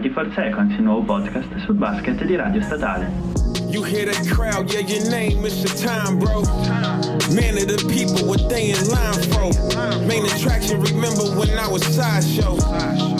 24 Seconds, il nuovo podcast sul basket di Radio Statale. You hear that crowd, yeah, your name is your time, bro. Man of the people, what they in line for. Main attraction, remember when I was sideshow.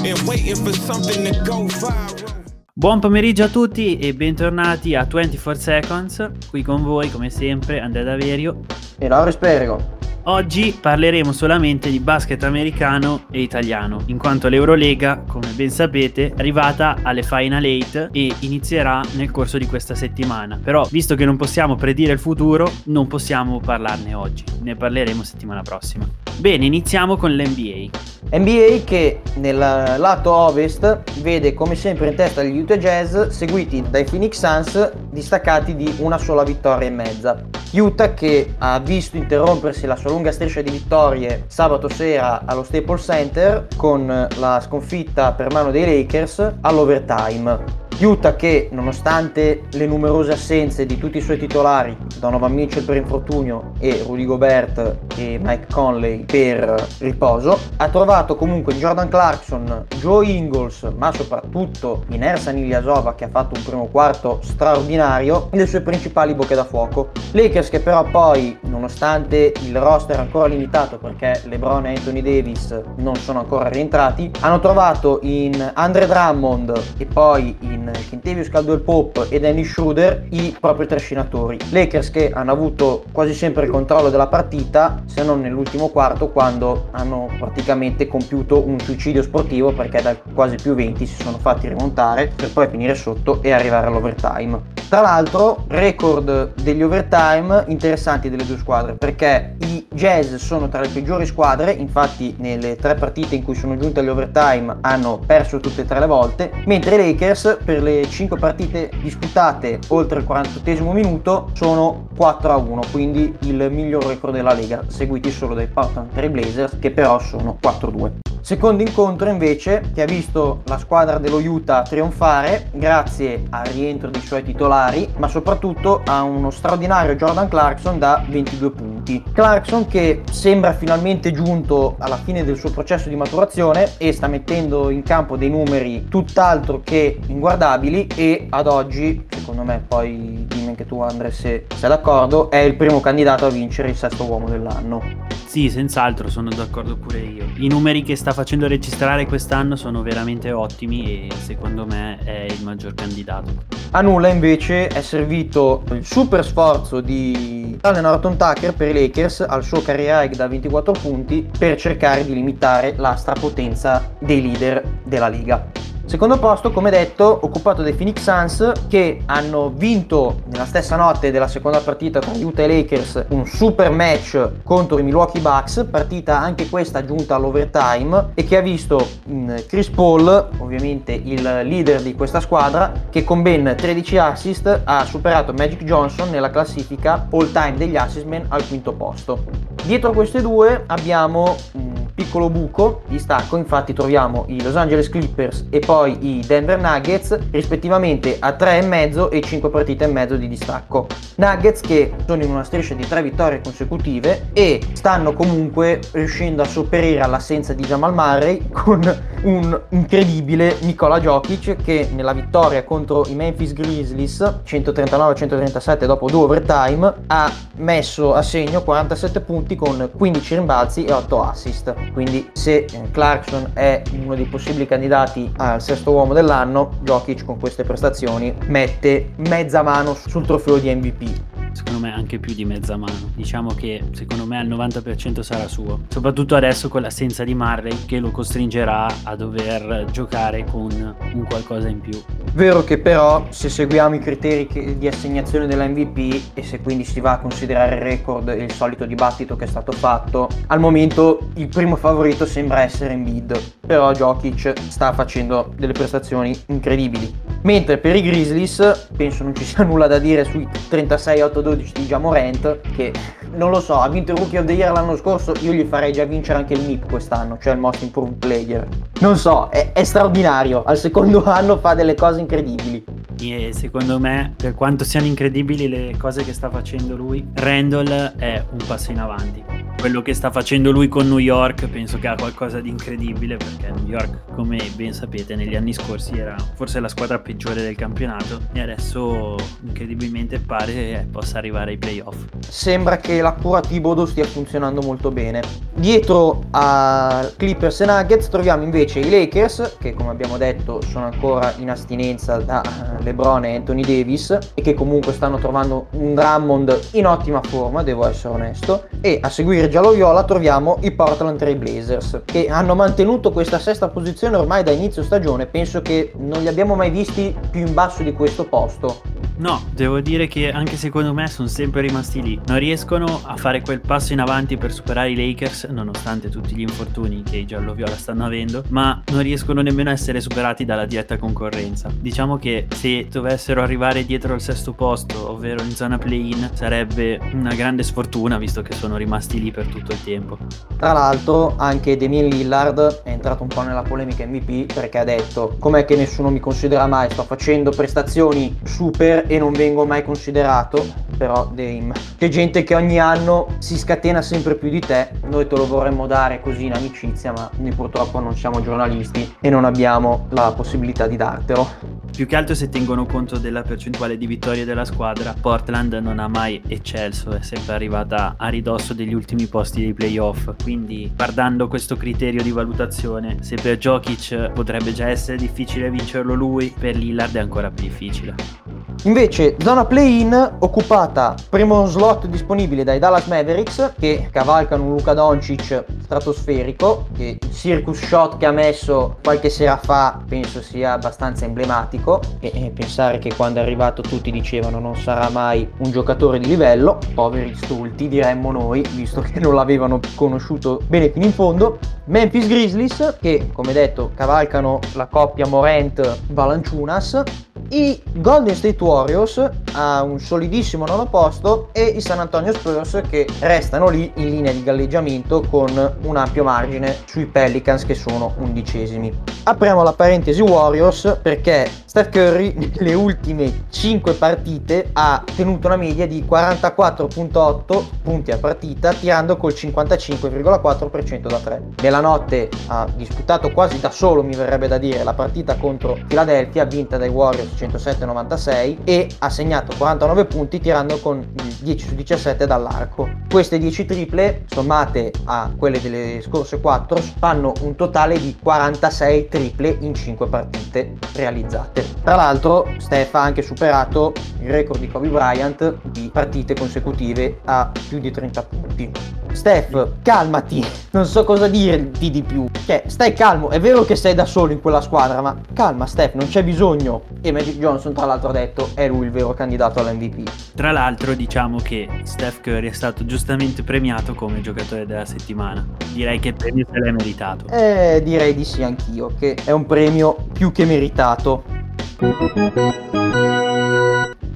And waiting for something to go viral. Buon pomeriggio a tutti e bentornati a 24 Seconds. Qui con voi, come sempre, Andrea Daverio e Laura Spergo. Oggi parleremo solamente di basket americano e italiano, in quanto l'Eurolega, come ben sapete, è arrivata alle Final 8 e inizierà nel corso di questa settimana. Però, visto che non possiamo predire il futuro, non possiamo parlarne oggi, ne parleremo settimana prossima. Bene, iniziamo con l'NBA. NBA che nel lato ovest vede come sempre in testa gli Utah Jazz seguiti dai Phoenix Suns distaccati di una sola vittoria e mezza. Utah che ha visto interrompersi la sua lunga striscia di vittorie sabato sera allo Staples Center con la sconfitta per mano dei Lakers all'overtime. Utah che nonostante le numerose assenze di tutti i suoi titolari, Donovan Mitchell per infortunio e Rudy Gobert e Mike Conley per riposo, ha trovato comunque Jordan Clarkson, Joe Ingles, ma soprattutto in Ersan Ilyasova che ha fatto un primo quarto straordinario, le sue principali bocche da fuoco. Lakers che però poi, nonostante il roster ancora limitato perché LeBron e Anthony Davis non sono ancora rientrati, hanno trovato in Andre Drummond e poi in Kentavious Caldwell Pope e Dennis Schroeder i propri trascinatori. Lakers che hanno avuto quasi sempre il controllo della partita, se non nell'ultimo quarto quando hanno praticamente compiuto un suicidio sportivo perché da quasi più 20 si sono fatti rimontare per poi finire sotto e arrivare all'overtime. Tra l'altro, record degli overtime interessanti delle due squadre perché i Jazz sono tra le peggiori squadre, infatti nelle tre partite in cui sono giunti agli overtime hanno perso tutte e tre le volte, mentre i Lakers per le 5 partite disputate oltre il 48 minuto sono 4 a 1, quindi il miglior record della Lega, seguiti solo dai Portland Trail Blazers che però sono 4 a 2. Secondo incontro invece che ha visto la squadra dello Utah trionfare grazie al rientro dei suoi titolari, ma soprattutto a uno straordinario Jordan Clarkson da 22 punti. Clarkson che sembra finalmente giunto alla fine del suo processo di maturazione e sta mettendo in campo dei numeri tutt'altro che inguardabili e ad oggi, secondo me, poi dimmi anche tu Andre se sei d'accordo, è il primo candidato a vincere il sesto uomo dell'anno. Sì, senz'altro sono d'accordo pure io. I numeri che sta facendo registrare quest'anno sono veramente ottimi e secondo me è il maggior candidato. A nulla invece è servito il super sforzo di Allen Norton Tucker per i Lakers al suo career high da 24 punti per cercare di limitare la strapotenza dei leader della liga. Secondo posto, come detto, occupato dai Phoenix Suns che hanno vinto nella stessa notte della seconda partita tra Utah e Lakers un super match contro i Milwaukee Bucks, partita anche questa giunta all'overtime e che ha visto Chris Paul, ovviamente il leader di questa squadra, che con ben 13 assist ha superato Magic Johnson nella classifica all time degli assist man al quinto posto. Dietro a queste due abbiamo mm, piccolo buco di stacco, infatti troviamo i Los Angeles Clippers e poi i Denver Nuggets rispettivamente a 3,5 e 5 partite e mezzo di distacco. Nuggets che sono in una striscia di 3 vittorie consecutive e stanno comunque riuscendo a sopperire all'assenza di Jamal Murray con un incredibile Nikola Jokic che nella vittoria contro i Memphis Grizzlies 139-137 dopo due overtime ha messo a segno 47 punti con 15 rimbalzi e 8 assist. Quindi se eh, Clarkson è uno dei possibili candidati al sesto uomo dell'anno, Jokic con queste prestazioni mette mezza mano sul trofeo di MVP secondo me anche più di mezza mano. Diciamo che secondo me al 90% sarà suo, soprattutto adesso con l'assenza di Marley che lo costringerà a dover giocare con un qualcosa in più. Vero che però se seguiamo i criteri di assegnazione della MVP e se quindi si va a considerare il record e il solito dibattito che è stato fatto, al momento il primo favorito sembra essere Embiid, però Jokic sta facendo delle prestazioni incredibili. Mentre per i Grizzlies penso non ci sia nulla da dire sui 36-8-12 di Jamorant che non lo so, ha vinto il Rookie of the Year l'anno scorso, io gli farei già vincere anche il MIP quest'anno, cioè il Most Improved Player. Non so, è, è straordinario, al secondo anno fa delle cose incredibili. e secondo me, per quanto siano incredibili le cose che sta facendo lui, Randall è un passo in avanti quello che sta facendo lui con New York penso che ha qualcosa di incredibile perché New York come ben sapete negli anni scorsi era forse la squadra peggiore del campionato e adesso incredibilmente pare possa arrivare ai playoff sembra che la cura Tibodo stia funzionando molto bene. Dietro a Clippers e Nuggets troviamo invece i Lakers che come abbiamo detto sono ancora in astinenza da LeBron e Anthony Davis e che comunque stanno trovando un Drummond in ottima forma devo essere onesto. E a seguire giallo-viola troviamo i Portland Trail Blazers che hanno mantenuto questa sesta posizione ormai da inizio stagione. Penso che non li abbiamo mai visti più in basso di questo posto. No, devo dire che anche secondo me sono sempre rimasti lì. Non riescono a fare quel passo in avanti per superare i Lakers, nonostante tutti gli infortuni che i giallo-viola stanno avendo, ma non riescono nemmeno a essere superati dalla diretta concorrenza. Diciamo che se dovessero arrivare dietro al sesto posto, ovvero in zona play-in, sarebbe una grande sfortuna visto che sono rimasti lì per tutto il tempo. Tra l'altro anche Demian Lillard è entrato un po' nella polemica MVP perché ha detto com'è che nessuno mi considera mai, sto facendo prestazioni super e non vengo mai considerato, però Dame, c'è gente che ogni anno si scatena sempre più di te, noi te lo vorremmo dare così in amicizia, ma noi purtroppo non siamo giornalisti e non abbiamo la possibilità di dartelo. Più che altro se tengono conto della percentuale di vittorie della squadra, Portland non ha mai eccelso, è sempre arrivata a ridosso degli ultimi posti dei playoff, quindi guardando questo criterio di valutazione, se per Jokic potrebbe già essere difficile vincerlo lui, per Lillard è ancora più difficile. Invece, zona play-in occupata, primo slot disponibile dai Dallas Mavericks che cavalcano un Luca Doncic stratosferico, che il circus shot che ha messo qualche sera fa penso sia abbastanza emblematico e, e pensare che quando è arrivato tutti dicevano non sarà mai un giocatore di livello, poveri stulti diremmo noi, visto che non l'avevano conosciuto bene fino in fondo. Memphis Grizzlies che come detto cavalcano la coppia Morant-Valanciunas i Golden State Warriors a un solidissimo nono posto e i San Antonio Spurs che restano lì in linea di galleggiamento con un ampio margine sui Pelicans che sono undicesimi. Apriamo la parentesi Warriors perché Steph Curry nelle ultime 5 partite ha tenuto una media di 44.8 punti a partita tirando col 55,4% da 3. Nella notte ha disputato quasi da solo mi verrebbe da dire la partita contro Philadelphia vinta dai Warriors 107-96 e ha segnato 49 punti tirando con 10 su 17 dall'arco. Queste 10 triple sommate a quelle delle scorse 4 fanno un totale di 46 triple in 5 partite realizzate. Tra l'altro Steph ha anche superato il record di Kobe Bryant di partite consecutive a più di 30 punti. Steph, calmati, non so cosa dirti di più. Cioè, stai calmo, è vero che sei da solo in quella squadra, ma calma Steph, non c'è bisogno. E Magic Johnson, tra l'altro, ha detto è lui il vero candidato all'MVP. Tra l'altro, diciamo che Steph Curry è stato giustamente premiato come giocatore della settimana. Direi che il premio se l'è meritato. Eh, direi di sì anch'io, che è un premio più che meritato.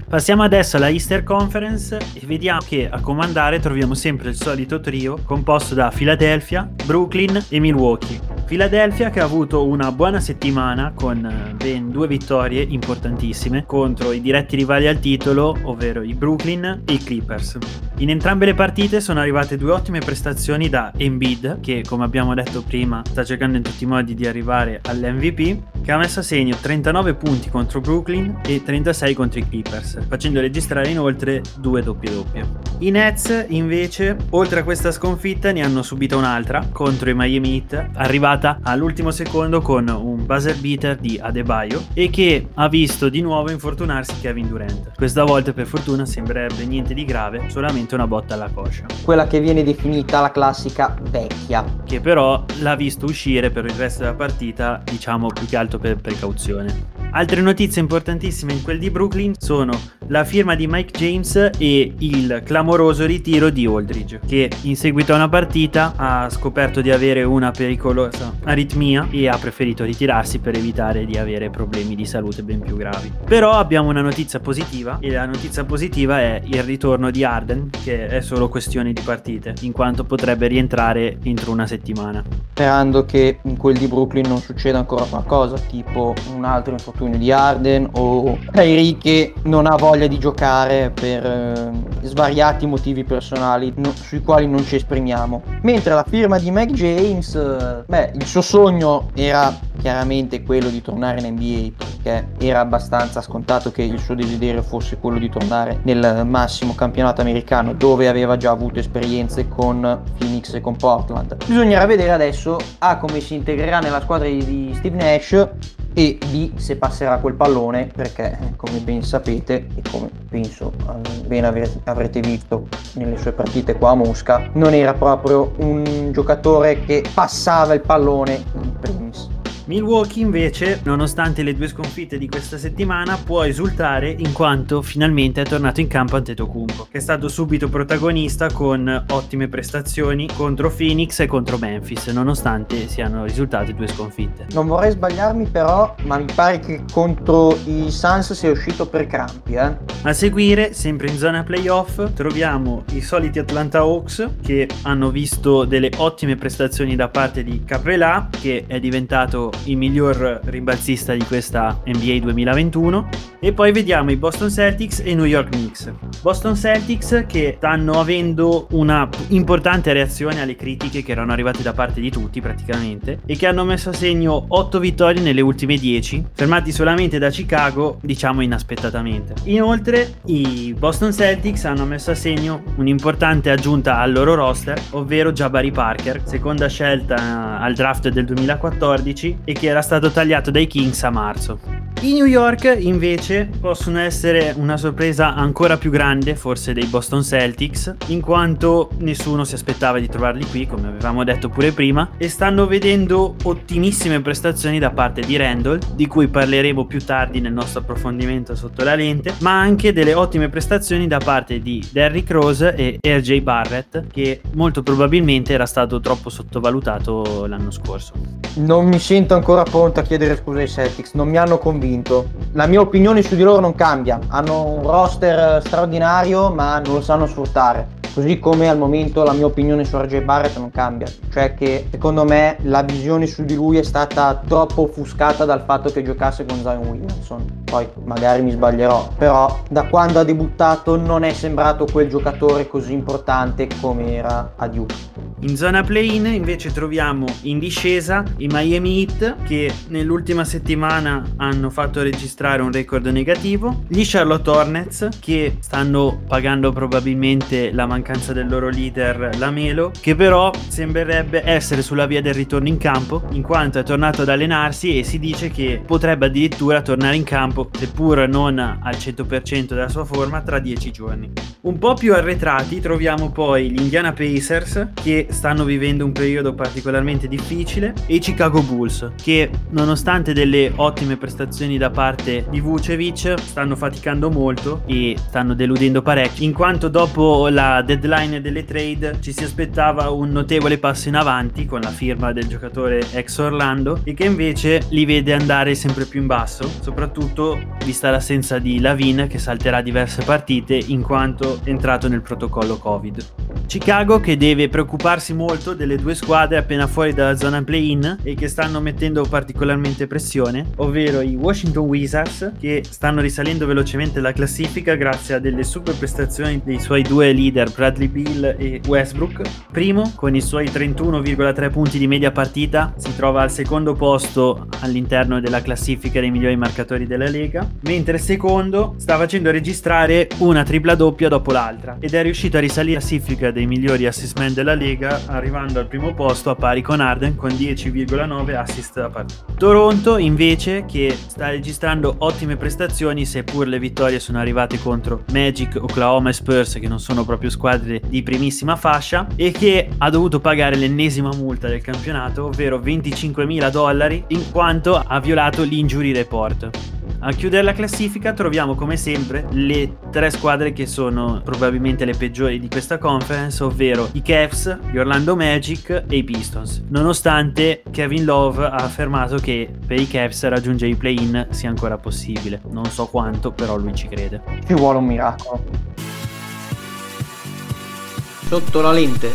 Passiamo adesso alla Easter Conference e vediamo che a comandare troviamo sempre il solito trio composto da Philadelphia, Brooklyn e Milwaukee. Philadelphia che ha avuto una buona settimana con eh, ben due vittorie importantissime contro i diretti rivali al titolo, ovvero i Brooklyn e i Clippers. In entrambe le partite sono arrivate due ottime prestazioni da Embiid, che come abbiamo detto prima sta cercando in tutti i modi di arrivare all'MVP, che ha messo a segno 39 punti contro Brooklyn e 36 contro i Clippers, facendo registrare inoltre due doppie doppie. I Nets invece, oltre a questa sconfitta, ne hanno subita un'altra contro i Miami Heat, arrivata all'ultimo secondo con un buzzer beater di Adebayo e che ha visto di nuovo infortunarsi Kevin Durant. Questa volta per fortuna sembrerebbe niente di grave, solamente una botta alla coscia. Quella che viene definita la classica vecchia. Che però l'ha visto uscire per il resto della partita, diciamo più che altro per precauzione. Altre notizie importantissime in quel di Brooklyn sono la firma di Mike James e il clamoroso ritiro di Aldridge, che in seguito a una partita ha scoperto di avere una pericolosa aritmia e ha preferito ritirarsi per evitare di avere problemi di salute ben più gravi. Però abbiamo una notizia positiva e la notizia positiva è il ritorno di Arden, che è solo questione di partite, in quanto potrebbe rientrare entro una settimana. Sperando che in quel di Brooklyn non succeda ancora qualcosa, tipo un altro infortunio di Arden o Kyrie che non ha voglia di giocare per eh, svariati motivi personali no, sui quali non ci esprimiamo. Mentre la firma di Mac James, eh, beh, il suo sogno era chiaramente quello di tornare in NBA perché era abbastanza scontato che il suo desiderio fosse quello di tornare nel massimo campionato americano dove aveva già avuto esperienze con Phoenix e con Portland. Bisognerà vedere adesso A come si integrerà nella squadra di Steve Nash e B se passerà quel pallone perché come ben sapete e come penso eh, ben avrete visto nelle sue partite qua a Mosca non era proprio un giocatore che passava il pallone in primis Milwaukee invece, nonostante le due sconfitte di questa settimana, può esultare in quanto finalmente è tornato in campo Antetokounmpo, che è stato subito protagonista con ottime prestazioni contro Phoenix e contro Memphis, nonostante siano risultate due sconfitte. Non vorrei sbagliarmi però, ma mi pare che contro i Suns sia uscito per crampi, eh? A seguire, sempre in zona playoff, troviamo i soliti Atlanta Hawks che hanno visto delle ottime prestazioni da parte di Capelà, che è diventato il miglior rimbalzista di questa NBA 2021 e poi vediamo i Boston Celtics e i New York Knicks. Boston Celtics che stanno avendo una importante reazione alle critiche che erano arrivate da parte di tutti praticamente e che hanno messo a segno 8 vittorie nelle ultime 10, fermati solamente da Chicago, diciamo inaspettatamente. Inoltre i Boston Celtics hanno messo a segno un'importante aggiunta al loro roster, ovvero Jabari Parker, seconda scelta al draft del 2014 e che era stato tagliato dai Kings a marzo. I New York invece possono essere una sorpresa ancora più grande forse dei Boston Celtics in quanto nessuno si aspettava di trovarli qui come avevamo detto pure prima e stanno vedendo ottimissime prestazioni da parte di Randall di cui parleremo più tardi nel nostro approfondimento sotto la lente ma anche delle ottime prestazioni da parte di Derrick Rose e RJ Barrett che molto probabilmente era stato troppo sottovalutato l'anno scorso. Non mi sento ancora pronto a chiedere scusa ai Celtics, non mi hanno convinto. La mia opinione su di loro non cambia. Hanno un roster straordinario, ma non lo sanno sfruttare. Così come al momento la mia opinione su RJ Barrett non cambia, cioè che secondo me la visione su di lui è stata troppo offuscata dal fatto che giocasse con Zion Williamson. Poi magari mi sbaglierò, però da quando ha debuttato non è sembrato quel giocatore così importante come era a Duke. In zona play-in invece troviamo in discesa i Miami Heat che nell'ultima settimana hanno fatto registrare un record negativo, gli Charlotte Hornets che stanno pagando probabilmente la mancanza mancanza del loro leader Lamelo, che però sembrerebbe essere sulla via del ritorno in campo, in quanto è tornato ad allenarsi e si dice che potrebbe addirittura tornare in campo, seppur non al 100% della sua forma, tra 10 giorni. Un po' più arretrati troviamo poi gli Indiana Pacers, che stanno vivendo un periodo particolarmente difficile, e i Chicago Bulls, che nonostante delle ottime prestazioni da parte di Vucevic, stanno faticando molto e stanno deludendo parecchio, in quanto dopo la deadline delle trade ci si aspettava un notevole passo in avanti con la firma del giocatore ex Orlando e che invece li vede andare sempre più in basso, soprattutto vista l'assenza di Lavin che salterà diverse partite in quanto entrato nel protocollo Covid. Chicago che deve preoccuparsi molto delle due squadre appena fuori dalla zona play-in e che stanno mettendo particolarmente pressione, ovvero i Washington Wizards che stanno risalendo velocemente la classifica grazie a delle super prestazioni dei suoi due leader Bradley Bill e Westbrook. Primo, con i suoi 31,3 punti di media partita, si trova al secondo posto all'interno della classifica dei migliori marcatori della Lega, mentre secondo sta facendo registrare una tripla doppia dopo l'altra ed è riuscito a risalire la classifica dei migliori assist man della Lega, arrivando al primo posto a pari con Arden con 10,9 assist da partita. Toronto invece che sta registrando ottime prestazioni seppur le vittorie sono arrivate contro Magic, Oklahoma e Spurs che non sono proprio squadre squadre di primissima fascia e che ha dovuto pagare l'ennesima multa del campionato, ovvero 25.000 dollari, in quanto ha violato l'injury report. A chiudere la classifica troviamo come sempre le tre squadre che sono probabilmente le peggiori di questa conference, ovvero i Cavs, gli Orlando Magic e i Pistons. Nonostante Kevin Love ha affermato che per i Cavs raggiungere i play-in sia ancora possibile. Non so quanto, però lui ci crede. Ci vuole un miracolo. Sotto la lente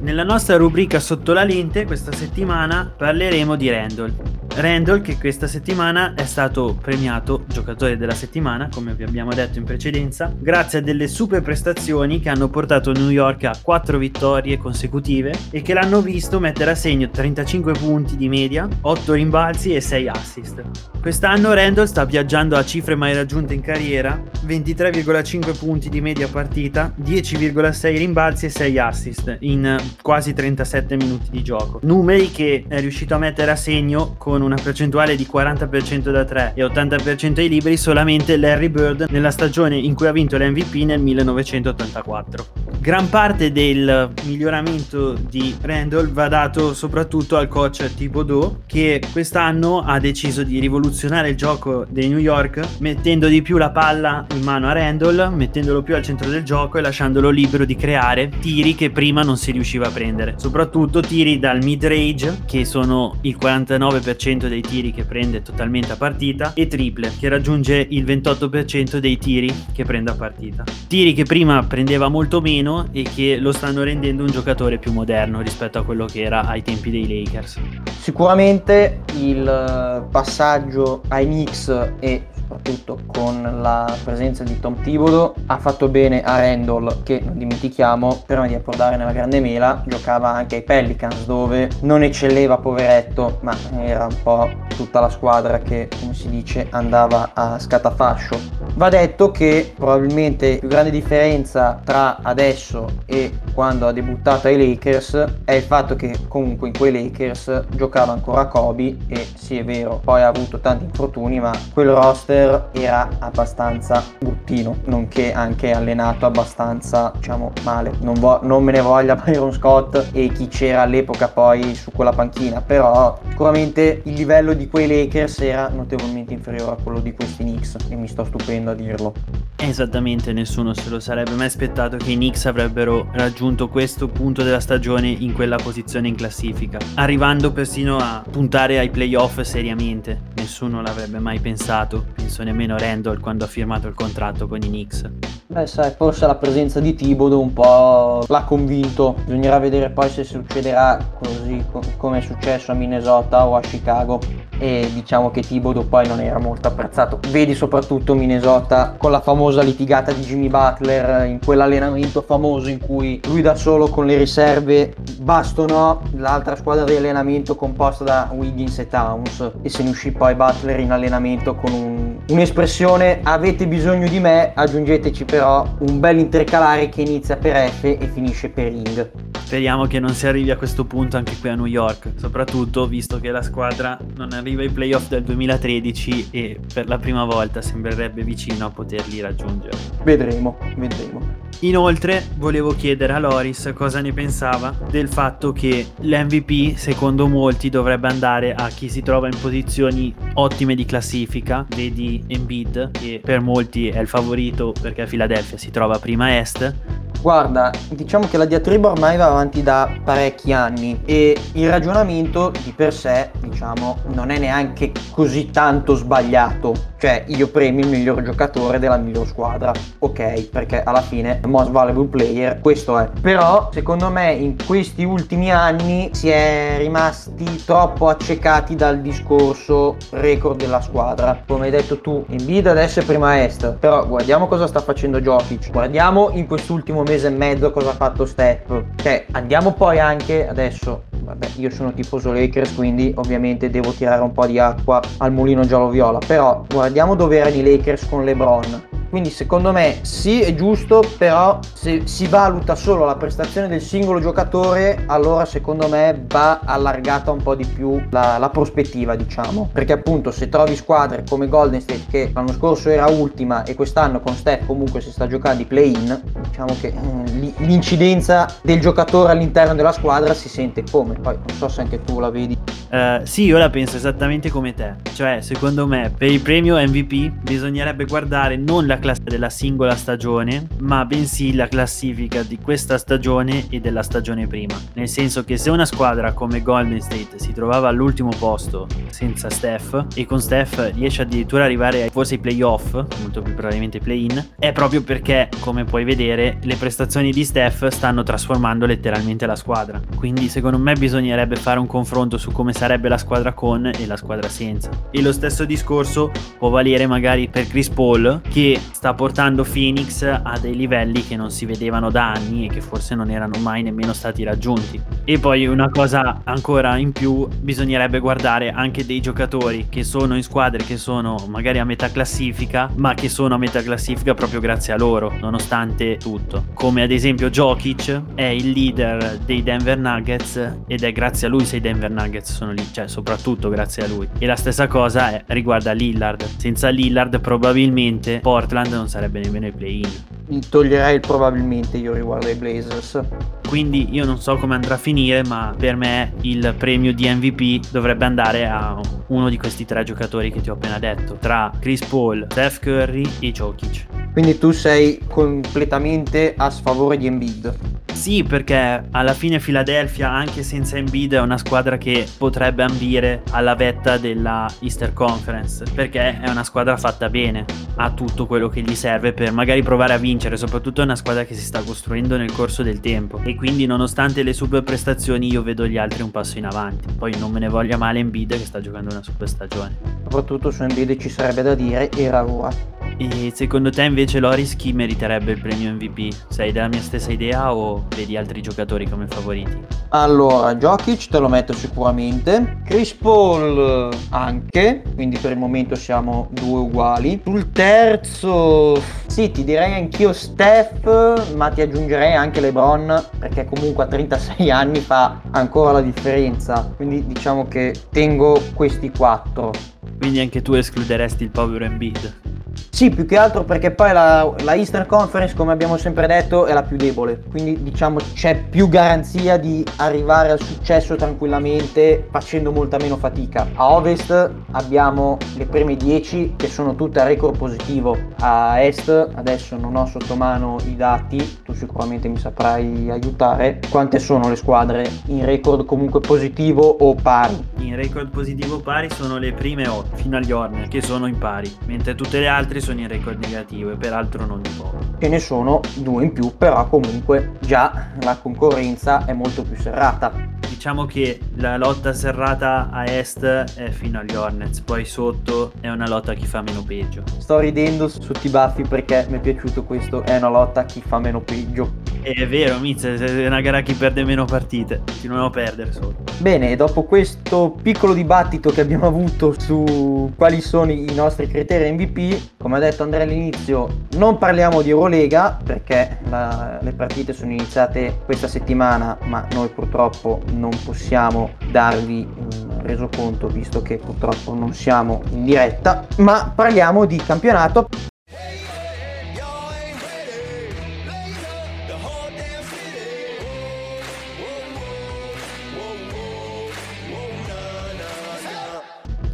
Nella nostra rubrica Sotto la lente questa settimana parleremo di Randall. Randall che questa settimana è stato premiato giocatore della settimana, come vi abbiamo detto in precedenza, grazie a delle super prestazioni che hanno portato New York a 4 vittorie consecutive e che l'hanno visto mettere a segno 35 punti di media, 8 rimbalzi e 6 assist. Quest'anno Randall sta viaggiando a cifre mai raggiunte in carriera, 23,5 punti di media partita, 10,6 rimbalzi e 6 assist in quasi 37 minuti di gioco. Numeri che è riuscito a mettere a segno con una percentuale di 40% da 3 e 80% ai liberi solamente Larry Bird nella stagione in cui ha vinto l'MVP nel 1984. Gran parte del miglioramento di Randall va dato soprattutto al coach Thibodeau che quest'anno ha deciso di rivoluzionare il gioco dei New York mettendo di più la palla in mano a Randall, mettendolo più al centro del gioco e lasciandolo libero di creare tiri che prima non si riusciva a prendere. Soprattutto tiri dal mid range che sono il 49% dei tiri che prende totalmente a partita e triple che raggiunge il 28% dei tiri che prende a partita. Tiri che prima prendeva molto meno meno e che lo stanno rendendo un giocatore più moderno rispetto a quello che era ai tempi dei Lakers. Sicuramente il eh, passaggio ai Knicks e soprattutto con la presenza di Tom Thibodeau. Ha fatto bene a Randall che non dimentichiamo prima di approdare nella grande mela giocava anche ai Pelicans dove non eccelleva poveretto ma era un po' tutta la squadra che come si dice andava a scatafascio. Va detto che probabilmente la più grande differenza tra adesso e quando ha debuttato ai Lakers è il fatto che comunque in quei Lakers giocava ancora Kobe e sì è vero poi ha avuto tanti infortuni ma quel roster Butler era abbastanza bruttino, nonché anche allenato abbastanza, diciamo, male. Non, vo- non me ne voglia Byron Scott e chi c'era all'epoca poi su quella panchina, però sicuramente il livello di quei Lakers era notevolmente inferiore a quello di questi Knicks e mi sto stupendo a dirlo. Esattamente, nessuno se lo sarebbe mai aspettato che i Knicks avrebbero raggiunto questo punto della stagione in quella posizione in classifica, arrivando persino a puntare ai playoff seriamente. Nessuno l'avrebbe mai pensato penso nemmeno Randall quando ha firmato il contratto con i Knicks. Beh, sai, forse la presenza di Thibodeau un po' l'ha convinto. Bisognerà vedere poi se succederà così come è successo a Minnesota o a Chicago. E diciamo che Thibodeau poi non era molto apprezzato. Vedi soprattutto Minnesota con la famosa litigata di Jimmy Butler in quell'allenamento famoso in cui lui da solo con le riserve bastonò l'altra squadra di allenamento composta da Wiggins e Towns e se ne uscì poi Butler in allenamento con un un'espressione avete bisogno di me, aggiungeteci però un bel intercalare che inizia per F e finisce per ing. Speriamo che non si arrivi a questo punto anche qui a New York, soprattutto visto che la squadra non arriva ai playoff del 2013 e per la prima volta sembrerebbe vicino a poterli raggiungere. Vedremo, vedremo. Inoltre volevo chiedere a Loris cosa ne pensava del fatto che l'MVP secondo molti dovrebbe andare a chi si trova in posizioni ottime di classifica, vedi Embiid che per molti è il favorito perché a Philadelphia si trova prima a est Guarda, diciamo che la diatriba ormai va avanti da parecchi anni e il ragionamento di per sé, diciamo, non è neanche così tanto sbagliato. Cioè, io premio il miglior giocatore della miglior squadra. Ok, perché alla fine most valuable player, questo è. Però, secondo me, in questi ultimi anni si è rimasti troppo accecati dal discorso record della squadra. Come hai detto tu, Embiid adesso è prima est, però guardiamo cosa sta facendo Jokic. Guardiamo in quest'ultimo mese e mezzo cosa ha fatto Step. Cioè, andiamo poi anche adesso. Vabbè, io sono tifoso Lakers, quindi ovviamente devo tirare un po' di acqua al mulino giallo-viola. Però guardiamo dove erano i Lakers con LeBron Quindi secondo me sì è giusto, però se si valuta solo la prestazione del singolo giocatore, allora secondo me va allargata un po' di più la, la prospettiva, diciamo. Perché appunto se trovi squadre come Golden State che l'anno scorso era ultima e quest'anno con Steph comunque si sta giocando di play-in, diciamo che eh, l'incidenza del giocatore all'interno della squadra si sente come. Poi non so se anche tu la vedi. Uh, sì, io la penso esattamente come te. Cioè, secondo me, per il premio MVP bisognerebbe guardare non la classe della singola stagione, ma bensì la classifica di questa stagione e della stagione prima. Nel senso che se una squadra come Golden State si trovava all'ultimo posto senza Steph e con Steph riesce addirittura ad arrivare forse ai playoff, molto più probabilmente play-in, è proprio perché, come puoi vedere, le prestazioni di Steph stanno trasformando letteralmente la squadra. Quindi secondo me bisognerebbe fare un confronto su come sarebbe la squadra con e la squadra senza. E lo stesso discorso può valere magari per Chris Paul che sta portando Phoenix a dei livelli che non si vedevano da anni e che forse non erano mai nemmeno stati raggiunti. E poi una cosa ancora in più, bisognerebbe guardare anche dei giocatori che sono in squadre che sono magari a metà classifica, ma che sono a metà classifica proprio grazie a loro, nonostante tutto. Come ad esempio Jokic è il leader dei Denver Nuggets ed è grazie a lui se i Denver Nuggets sono lì, cioè soprattutto grazie a lui. E la stessa cosa è, riguarda Lillard. Senza Lillard probabilmente Portland non sarebbe nemmeno ai play-in. Toglierei il probabilmente io riguardo ai Blazers. Quindi io non so come andrà a finire, ma per me il premio di MVP dovrebbe andare a uno di questi tre giocatori che ti ho appena detto, tra Chris Paul, Steph Curry e Jokic. Quindi tu sei completamente a sfavore di Embiid. Sì, perché alla fine Philadelphia, anche senza Embiid, è una squadra che potrebbe ambire alla vetta della Easter Conference, perché è una squadra fatta bene, ha tutto quello che gli serve per magari provare a vincere, soprattutto è una squadra che si sta costruendo nel corso del tempo e quindi nonostante le super prestazioni io vedo gli altri un passo in avanti. Poi non me ne voglia male Embiid che sta giocando una super stagione. Soprattutto su Embiid ci sarebbe da dire era ora. E secondo te invece Loris chi meriterebbe il premio MVP? Sei della mia stessa idea o vedi altri giocatori come favoriti? Allora, Jokic te lo metto sicuramente, Chris Paul anche, quindi per il momento siamo due uguali. Sul terzo, sì, ti direi anch'io Steph, ma ti aggiungerei anche LeBron perché comunque a 36 anni fa ancora la differenza. Quindi diciamo che tengo questi quattro. Quindi anche tu escluderesti il povero Embiid? Sì, più che altro perché poi la, la, Eastern Conference, come abbiamo sempre detto, è la più debole. Quindi diciamo c'è più garanzia di arrivare al successo tranquillamente facendo molta meno fatica. A Ovest abbiamo le prime 10 che sono tutte a record positivo. A Est adesso non ho sotto mano i dati, tu sicuramente mi saprai aiutare. Quante sono le squadre in record comunque positivo o pari? In record positivo o pari sono le prime 8 fino agli Hornet che sono in pari, mentre tutte le altre sono in record negativo e peraltro non di poco. Ce ne sono due in più, però comunque già la concorrenza è molto più serrata. Diciamo che la lotta serrata a est è fino agli Hornets, poi sotto è una lotta a chi fa meno peggio. Sto ridendo sotto i baffi perché mi è piaciuto questo, è una lotta a chi fa meno peggio. È vero, Miz, è una gara a chi perde meno partite, continuiamo a perdere solo. Bene, dopo questo piccolo dibattito che abbiamo avuto su quali sono i nostri criteri MVP, come ha detto Andrea all'inizio, non parliamo di Eurolega perché la, le partite sono iniziate questa settimana, ma noi purtroppo non possiamo darvi un resoconto visto che purtroppo non siamo in diretta, ma parliamo di campionato.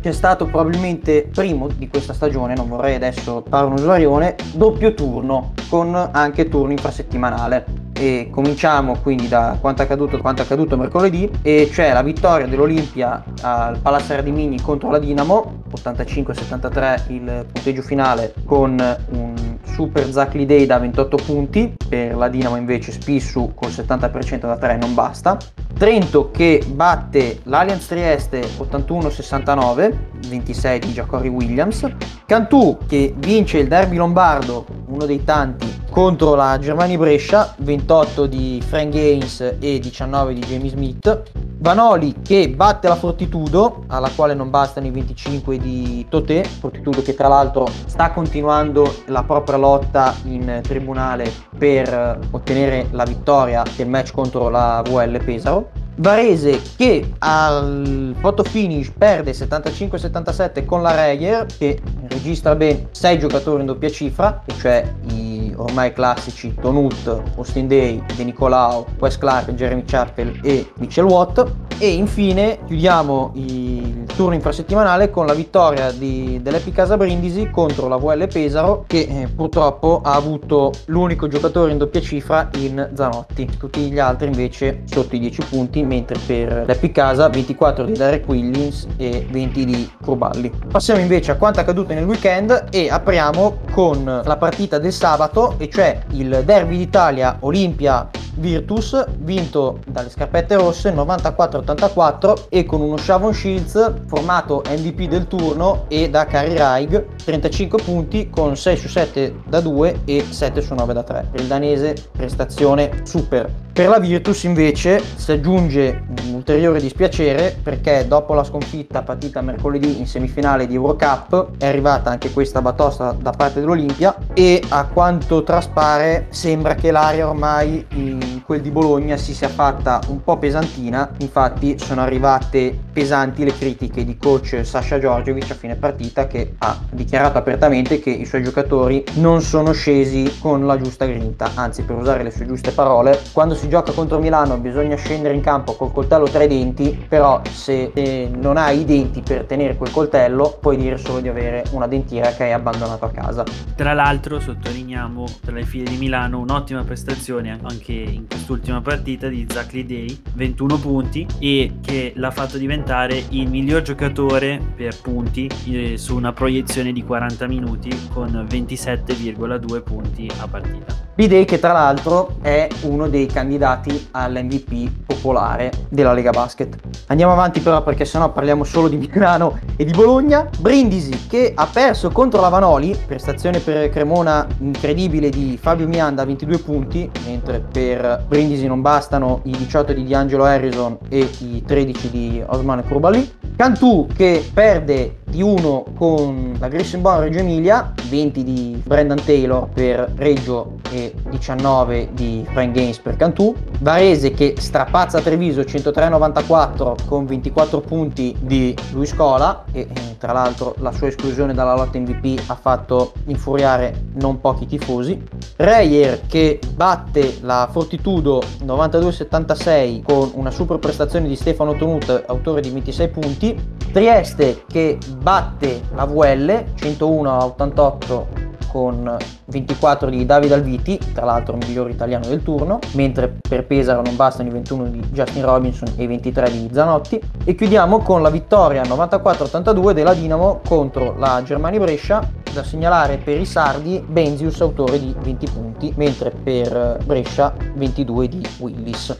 che è stato probabilmente primo di questa stagione, non vorrei adesso fare un usuarione, doppio turno con anche turno infrasettimanale e cominciamo quindi da quanto accaduto, quanto accaduto mercoledì. E cioè la vittoria dell'Olimpia al Palazzo Ardimini contro la Dinamo 85-73 il punteggio finale con un super Zacli Day da 28 punti per la Dinamo invece Spissu col 70% da 3 non basta Trento che batte l'Allianz Trieste 81-69, 26 di Giacory Williams. Cantù che vince il derby lombardo, uno dei tanti, contro la Germania Brescia, 28 di Frank Gaines e 19 di Jamie Smith. Vanoli che batte la Fortitudo, alla quale non bastano i 25 di Totè, Fortitudo che tra l'altro sta continuando la propria lotta in tribunale per ottenere la vittoria del match contro la VL Pesaro. Varese che al photo finish perde 75-77 con la Reyer che registra ben 6 giocatori in doppia cifra, cioè i ormai classici Tonut, Austin Day, De Nicolao, Wes Clark, Jeremy Chappell e Mitchell Watt e infine chiudiamo il turno infrasettimanale con la vittoria di, dell'Epi Casa Brindisi contro la VL Pesaro che eh, purtroppo ha avuto l'unico giocatore in doppia cifra in Zanotti, tutti gli altri invece sotto i 10 punti mentre per l'Epi Casa 24 di Derek Williams e 20 di Cruballi. Passiamo invece a quanto accaduto nel weekend e apriamo con la partita del sabato e cioè il derby d'Italia Olimpia Virtus vinto dalle scarpette rosse 94-84 e con uno Shavon Shields formato MVP del turno e da Kari Raig 35 punti con 6 su 7 da 2 e 7 su 9 da 3 per il danese prestazione super. Per la Virtus invece si aggiunge un ulteriore dispiacere perché dopo la sconfitta partita mercoledì in semifinale di Eurocup è arrivata anche questa batosta da parte dell'Olimpia e a quanto traspare sembra che l'area ormai in quel di Bologna si sia fatta un po' pesantina, infatti sono arrivate pesanti le critiche di coach Sasha Giorgiovic a fine partita che ha dichiarato apertamente che i suoi giocatori non sono scesi con la giusta grinta, anzi per usare le sue giuste parole, quando si gioca contro Milano bisogna scendere in campo col coltello tra i denti, però se eh, non hai i denti per tenere quel coltello puoi dire solo di avere una dentiera che hai abbandonato a casa. Tra l'altro sottolineiamo tra le file di Milano un'ottima prestazione anche in quest'ultima partita di Zach Day 21 punti e che l'ha fatto diventare il miglior giocatore per punti eh, su una proiezione di 40 minuti con 27,2 punti a partita. B-Day che tra l'altro è uno dei candidati all'MVP popolare della Lega Basket. Andiamo avanti però perché sennò parliamo solo di Milano e di Bologna. Brindisi che ha perso contro la Vanoli, prestazione per Cremona incredibile di Fabio Mianda 22 punti, mentre per Brindisi non bastano i 18 di D'Angelo Harrison e i 13 di Osman Krubali. Cantù che perde di 1 con la Grissenborn Reggio Emilia, 20 di Brendan Taylor per Reggio e 19 di Frank Games per Cantù. Varese che strapazza Treviso 103-94 con 24 punti di Luis Cola e eh, tra l'altro la sua esclusione dalla lotta MVP ha fatto infuriare non pochi tifosi. Reyer che batte la Fortitudo 92-76 con una super prestazione di Stefano Tonut, autore di 26 punti. Trieste che batte la VL 101 a 88 con 24 di Davide Alviti, tra l'altro il miglior italiano del turno, mentre per Pesaro non bastano i 21 di Justin Robinson e i 23 di Zanotti. E chiudiamo con la vittoria 94-82 della Dinamo contro la Germania Brescia, da segnalare per i sardi Benzius autore di 20 punti, mentre per Brescia 22 di Willis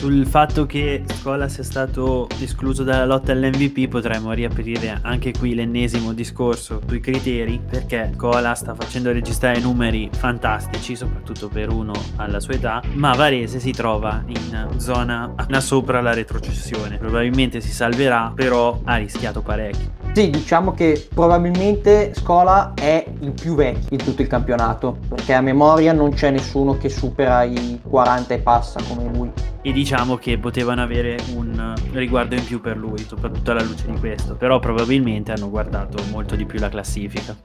sul fatto che Scola sia stato escluso dalla lotta all'MVP potremmo riaprire anche qui l'ennesimo discorso sui criteri perché Scola sta facendo registrare numeri fantastici soprattutto per uno alla sua età ma Varese si trova in zona appena sopra la retrocessione. Probabilmente si salverà però ha rischiato parecchio sì, diciamo che probabilmente Scola è il più vecchio di tutto il campionato, perché a memoria non c'è nessuno che supera i 40 e passa come lui e diciamo che potevano avere un riguardo in più per lui, soprattutto alla luce di questo, però probabilmente hanno guardato molto di più la classifica.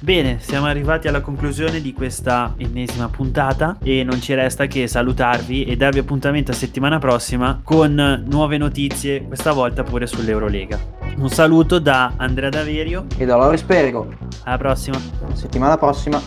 Bene, siamo arrivati alla conclusione di questa ennesima puntata e non ci resta che salutarvi e darvi appuntamento a settimana prossima con nuove notizie, questa volta pure sull'Eurolega. Un saluto da Andrea Daverio e da Loris Perigo. Alla prossima. Settimana prossima.